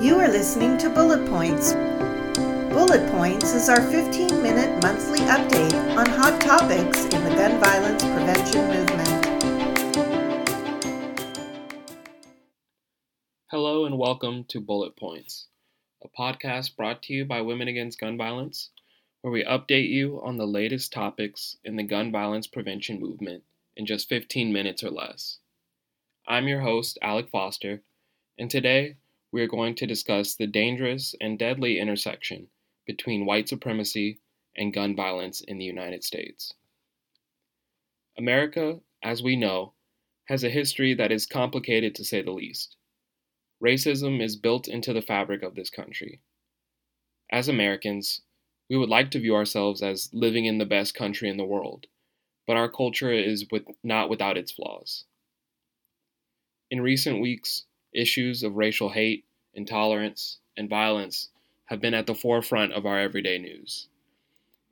You are listening to Bullet Points. Bullet Points is our 15 minute monthly update on hot topics in the gun violence prevention movement. Hello and welcome to Bullet Points, a podcast brought to you by Women Against Gun Violence, where we update you on the latest topics in the gun violence prevention movement in just 15 minutes or less. I'm your host, Alec Foster, and today we are going to discuss the dangerous and deadly intersection between white supremacy and gun violence in the United States. America, as we know, has a history that is complicated to say the least. Racism is built into the fabric of this country. As Americans, we would like to view ourselves as living in the best country in the world, but our culture is with, not without its flaws. In recent weeks, issues of racial hate, intolerance, and violence have been at the forefront of our everyday news.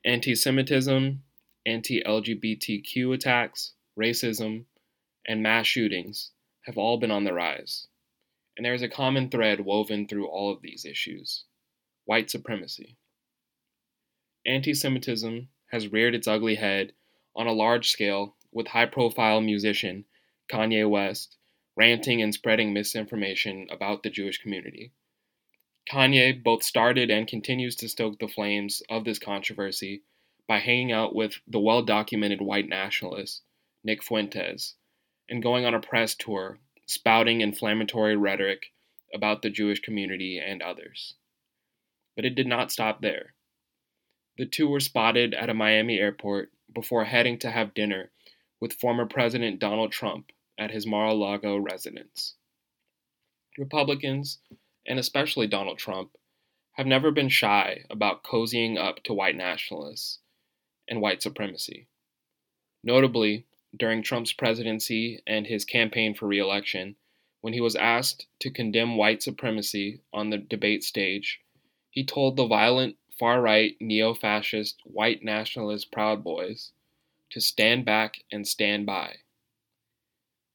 Anti Semitism, anti LGBTQ attacks, racism, and mass shootings have all been on the rise. And there is a common thread woven through all of these issues white supremacy. Anti Semitism has reared its ugly head on a large scale with high profile musician Kanye West ranting and spreading misinformation about the Jewish community. Kanye both started and continues to stoke the flames of this controversy by hanging out with the well documented white nationalist, Nick Fuentes, and going on a press tour spouting inflammatory rhetoric about the Jewish community and others. But it did not stop there. The two were spotted at a Miami airport before heading to have dinner with former President Donald Trump at his Mar a Lago residence. Republicans, and especially Donald Trump, have never been shy about cozying up to white nationalists and white supremacy. Notably, during Trump's presidency and his campaign for re election, when he was asked to condemn white supremacy on the debate stage, he told the violent, far right, neo fascist, white nationalist Proud Boys to stand back and stand by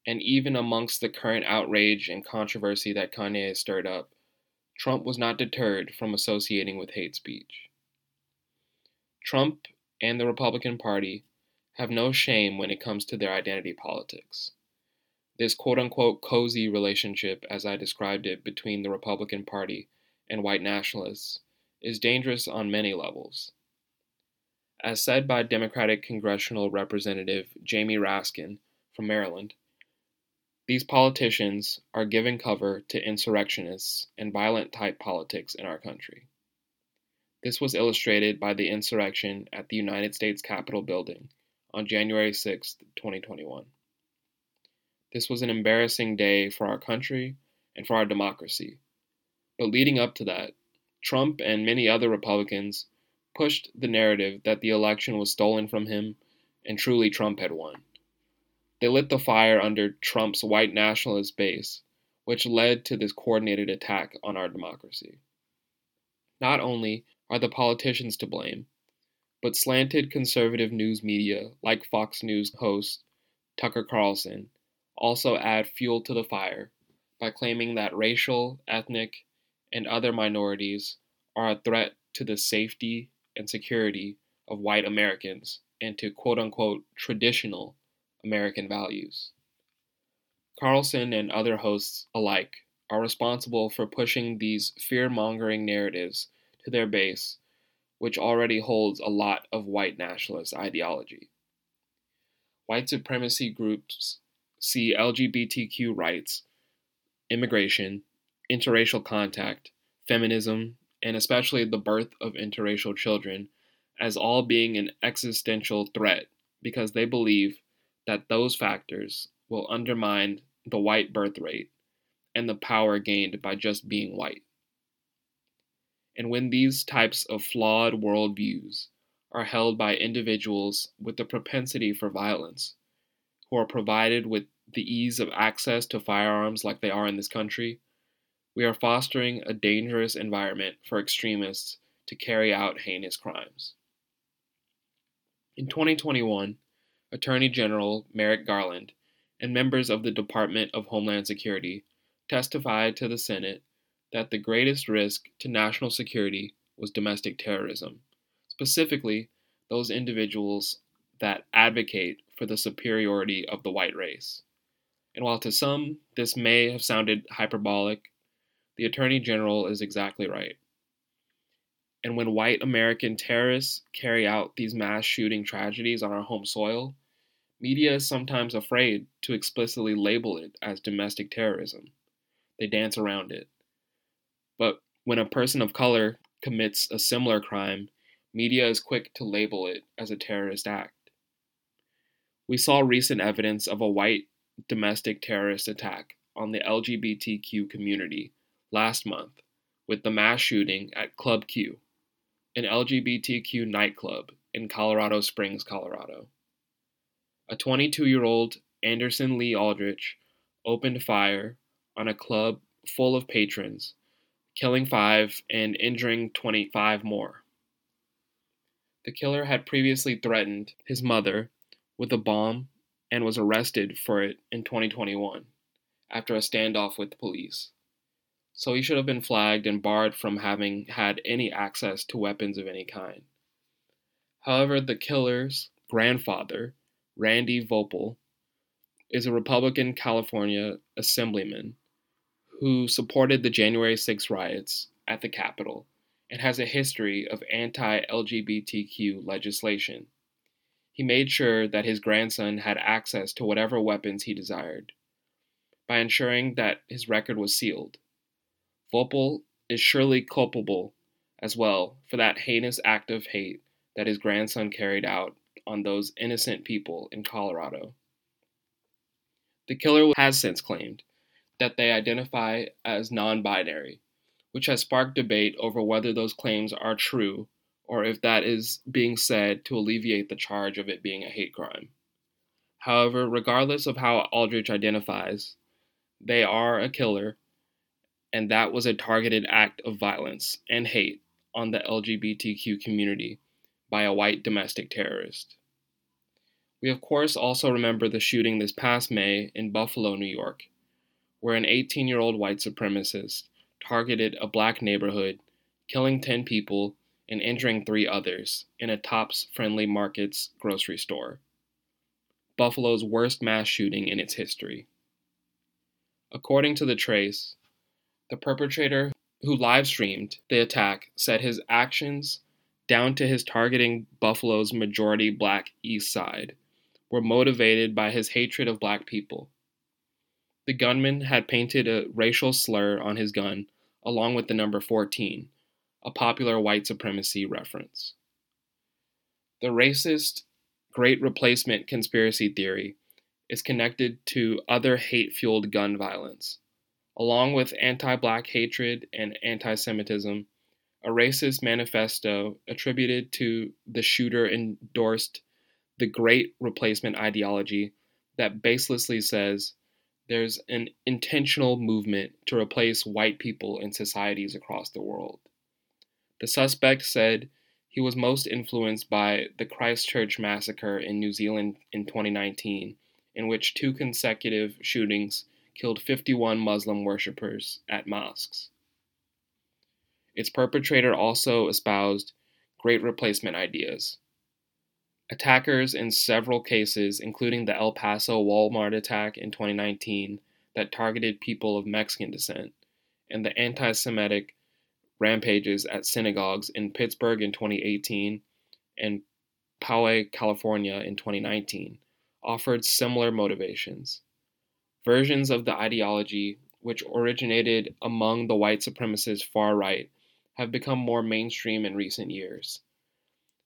and even amongst the current outrage and controversy that Kanye has stirred up, Trump was not deterred from associating with hate speech. Trump and the Republican Party have no shame when it comes to their identity politics. This quote unquote cozy relationship, as I described it, between the Republican Party and white nationalists is dangerous on many levels. As said by Democratic Congressional Representative Jamie Raskin from Maryland, these politicians are giving cover to insurrectionists and violent type politics in our country. This was illustrated by the insurrection at the United States Capitol building on January 6, 2021. This was an embarrassing day for our country and for our democracy. But leading up to that, Trump and many other Republicans pushed the narrative that the election was stolen from him and truly Trump had won. They lit the fire under Trump's white nationalist base, which led to this coordinated attack on our democracy. Not only are the politicians to blame, but slanted conservative news media like Fox News host Tucker Carlson also add fuel to the fire by claiming that racial, ethnic, and other minorities are a threat to the safety and security of white Americans and to quote unquote traditional American values. Carlson and other hosts alike are responsible for pushing these fear mongering narratives to their base, which already holds a lot of white nationalist ideology. White supremacy groups see LGBTQ rights, immigration, interracial contact, feminism, and especially the birth of interracial children as all being an existential threat because they believe that those factors will undermine the white birth rate and the power gained by just being white. And when these types of flawed worldviews are held by individuals with the propensity for violence, who are provided with the ease of access to firearms like they are in this country, we are fostering a dangerous environment for extremists to carry out heinous crimes. In 2021, Attorney General Merrick Garland, and members of the Department of Homeland Security testified to the Senate that the greatest risk to national security was domestic terrorism, specifically those individuals that advocate for the superiority of the white race. And while to some this may have sounded hyperbolic, the Attorney General is exactly right. And when white American terrorists carry out these mass shooting tragedies on our home soil, media is sometimes afraid to explicitly label it as domestic terrorism. They dance around it. But when a person of color commits a similar crime, media is quick to label it as a terrorist act. We saw recent evidence of a white domestic terrorist attack on the LGBTQ community last month with the mass shooting at Club Q an LGBTQ nightclub in Colorado Springs, Colorado. A 22 year old Anderson Lee Aldrich opened fire on a club full of patrons, killing five and injuring 25 more. The killer had previously threatened his mother with a bomb and was arrested for it in 2021 after a standoff with the police so he should have been flagged and barred from having had any access to weapons of any kind. However, the killer's grandfather, Randy Voepel, is a Republican California assemblyman who supported the January 6 riots at the Capitol and has a history of anti LGBTQ legislation. He made sure that his grandson had access to whatever weapons he desired by ensuring that his record was sealed. Voepel is surely culpable as well for that heinous act of hate that his grandson carried out on those innocent people in Colorado. The killer has since claimed that they identify as non binary, which has sparked debate over whether those claims are true or if that is being said to alleviate the charge of it being a hate crime. However, regardless of how Aldrich identifies, they are a killer and that was a targeted act of violence and hate on the LGBTQ community by a white domestic terrorist. We, of course, also remember the shooting this past May in Buffalo, New York, where an 18 year old white supremacist targeted a black neighborhood, killing 10 people and injuring three others in a Tops Friendly Markets grocery store. Buffalo's worst mass shooting in its history. According to the Trace, the perpetrator who live streamed the attack said his actions, down to his targeting Buffalo's majority black east side, were motivated by his hatred of black people. The gunman had painted a racial slur on his gun along with the number 14, a popular white supremacy reference. The racist Great Replacement conspiracy theory is connected to other hate fueled gun violence along with anti black hatred and anti Semitism, a racist manifesto attributed to the shooter endorsed the Great Replacement ideology that baselessly says there's an intentional movement to replace white people in societies across the world. The suspect said he was most influenced by the Christchurch massacre in New Zealand in 2019, in which two consecutive shootings killed 51 Muslim worshippers at mosques. Its perpetrator also espoused great replacement ideas. Attackers in several cases, including the El Paso Walmart attack in 2019 that targeted people of Mexican descent, and the anti Semitic rampages at synagogues in Pittsburgh in 2018 and Poway, California in 2019, offered similar motivations. Versions of the ideology, which originated among the white supremacist far right, have become more mainstream in recent years.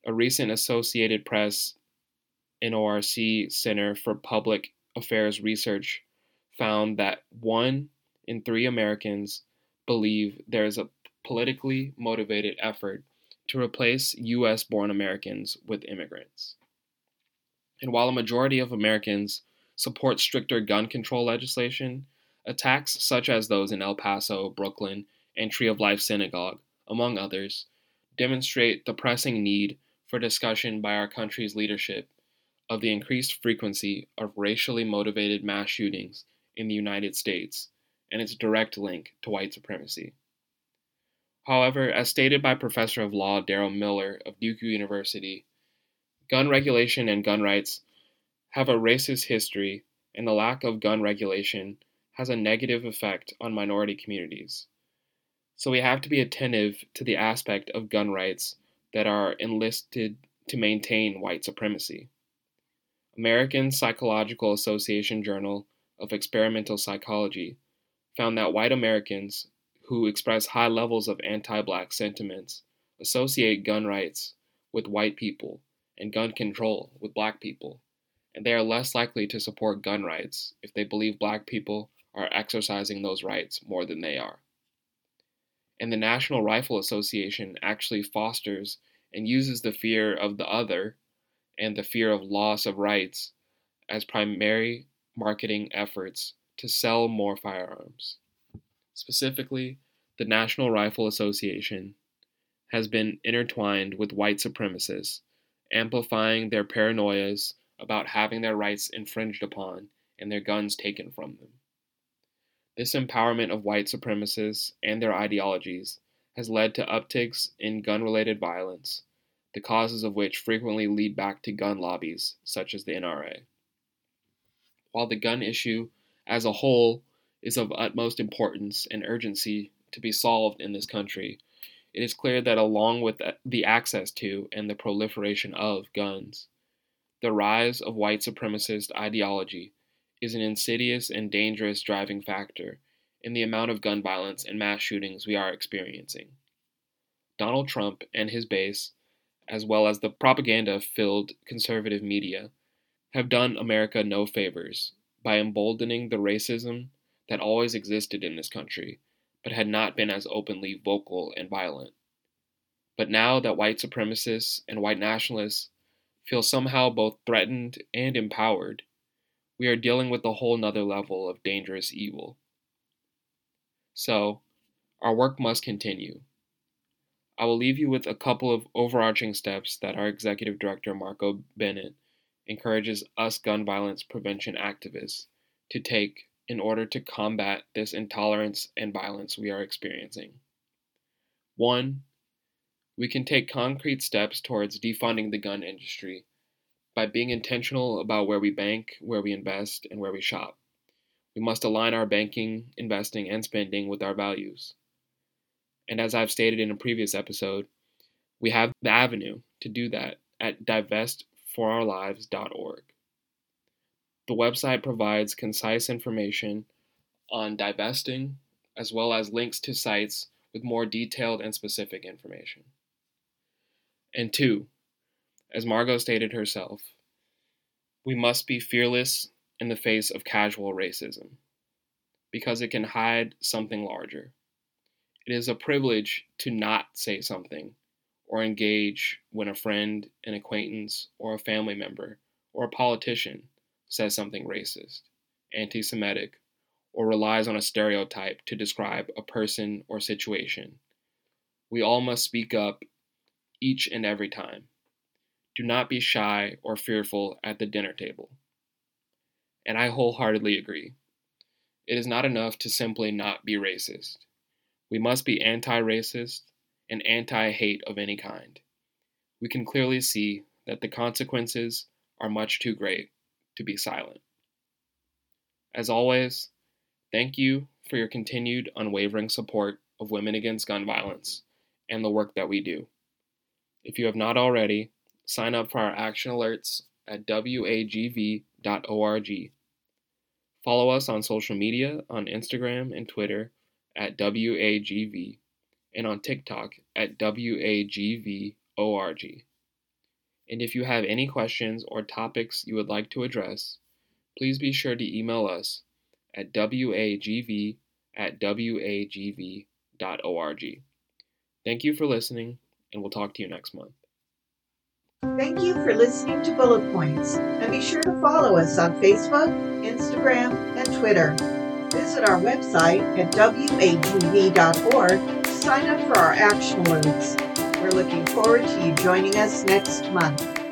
A recent Associated Press NORC Center for Public Affairs Research found that one in three Americans believe there is a politically motivated effort to replace US born Americans with immigrants. And while a majority of Americans support stricter gun control legislation, attacks such as those in El Paso, Brooklyn, and Tree of Life Synagogue, among others, demonstrate the pressing need for discussion by our country's leadership of the increased frequency of racially motivated mass shootings in the United States and its direct link to white supremacy. However, as stated by Professor of Law Darrell Miller of Duke University, gun regulation and gun rights have a racist history, and the lack of gun regulation has a negative effect on minority communities. So we have to be attentive to the aspect of gun rights that are enlisted to maintain white supremacy. American Psychological Association Journal of Experimental Psychology found that white Americans who express high levels of anti black sentiments associate gun rights with white people and gun control with black people, and they are less likely to support gun rights if they believe black people are exercising those rights more than they are. And the National Rifle Association actually fosters and uses the fear of the other and the fear of loss of rights as primary marketing efforts to sell more firearms. Specifically, the National Rifle Association has been intertwined with white supremacists, amplifying their paranoias about having their rights infringed upon and their guns taken from them. This empowerment of white supremacists and their ideologies has led to upticks in gun related violence, the causes of which frequently lead back to gun lobbies such as the NRA. While the gun issue as a whole is of utmost importance and urgency to be solved in this country, it is clear that along with the access to and the proliferation of guns, the rise of white supremacist ideology is an insidious and dangerous driving factor in the amount of gun violence and mass shootings we are experiencing. Donald Trump and his base, as well as the propaganda filled conservative media, have done America no favors by emboldening the racism that always existed in this country, but had not been as openly vocal and violent. But now that white supremacists and white nationalists feel somehow both threatened and empowered, we are dealing with a whole nother level of dangerous evil. So, our work must continue. I will leave you with a couple of overarching steps that our executive director, Margot Bennett, encourages us gun violence prevention activists to take in order to combat this intolerance and violence we are experiencing. One, we can take concrete steps towards defunding the gun industry by being intentional about where we bank, where we invest, and where we shop. We must align our banking, investing, and spending with our values. And as I've stated in a previous episode, we have the avenue to do that at divestforourlives.org. The website provides concise information on divesting, as well as links to sites with more detailed and specific information. And two, as Margot stated herself, we must be fearless in the face of casual racism because it can hide something larger. It is a privilege to not say something or engage when a friend, an acquaintance, or a family member or a politician says something racist, anti Semitic, or relies on a stereotype to describe a person or situation. We all must speak up each and every time. Do not be shy or fearful at the dinner table. And I wholeheartedly agree. It is not enough to simply not be racist. We must be anti racist and anti hate of any kind. We can clearly see that the consequences are much too great to be silent. As always, thank you for your continued unwavering support of Women Against Gun Violence and the work that we do. If you have not already, sign up for our action alerts at wagv.org. Follow us on social media on Instagram and Twitter at WAGV and on TikTok at WAGVORG. And if you have any questions or topics you would like to address, please be sure to email us at wagv at wagv.org. Thank you for listening and we'll talk to you next month. Thank you for listening to Bullet Points, and be sure to follow us on Facebook, Instagram, and Twitter. Visit our website at wagv.org to sign up for our action alerts. We're looking forward to you joining us next month.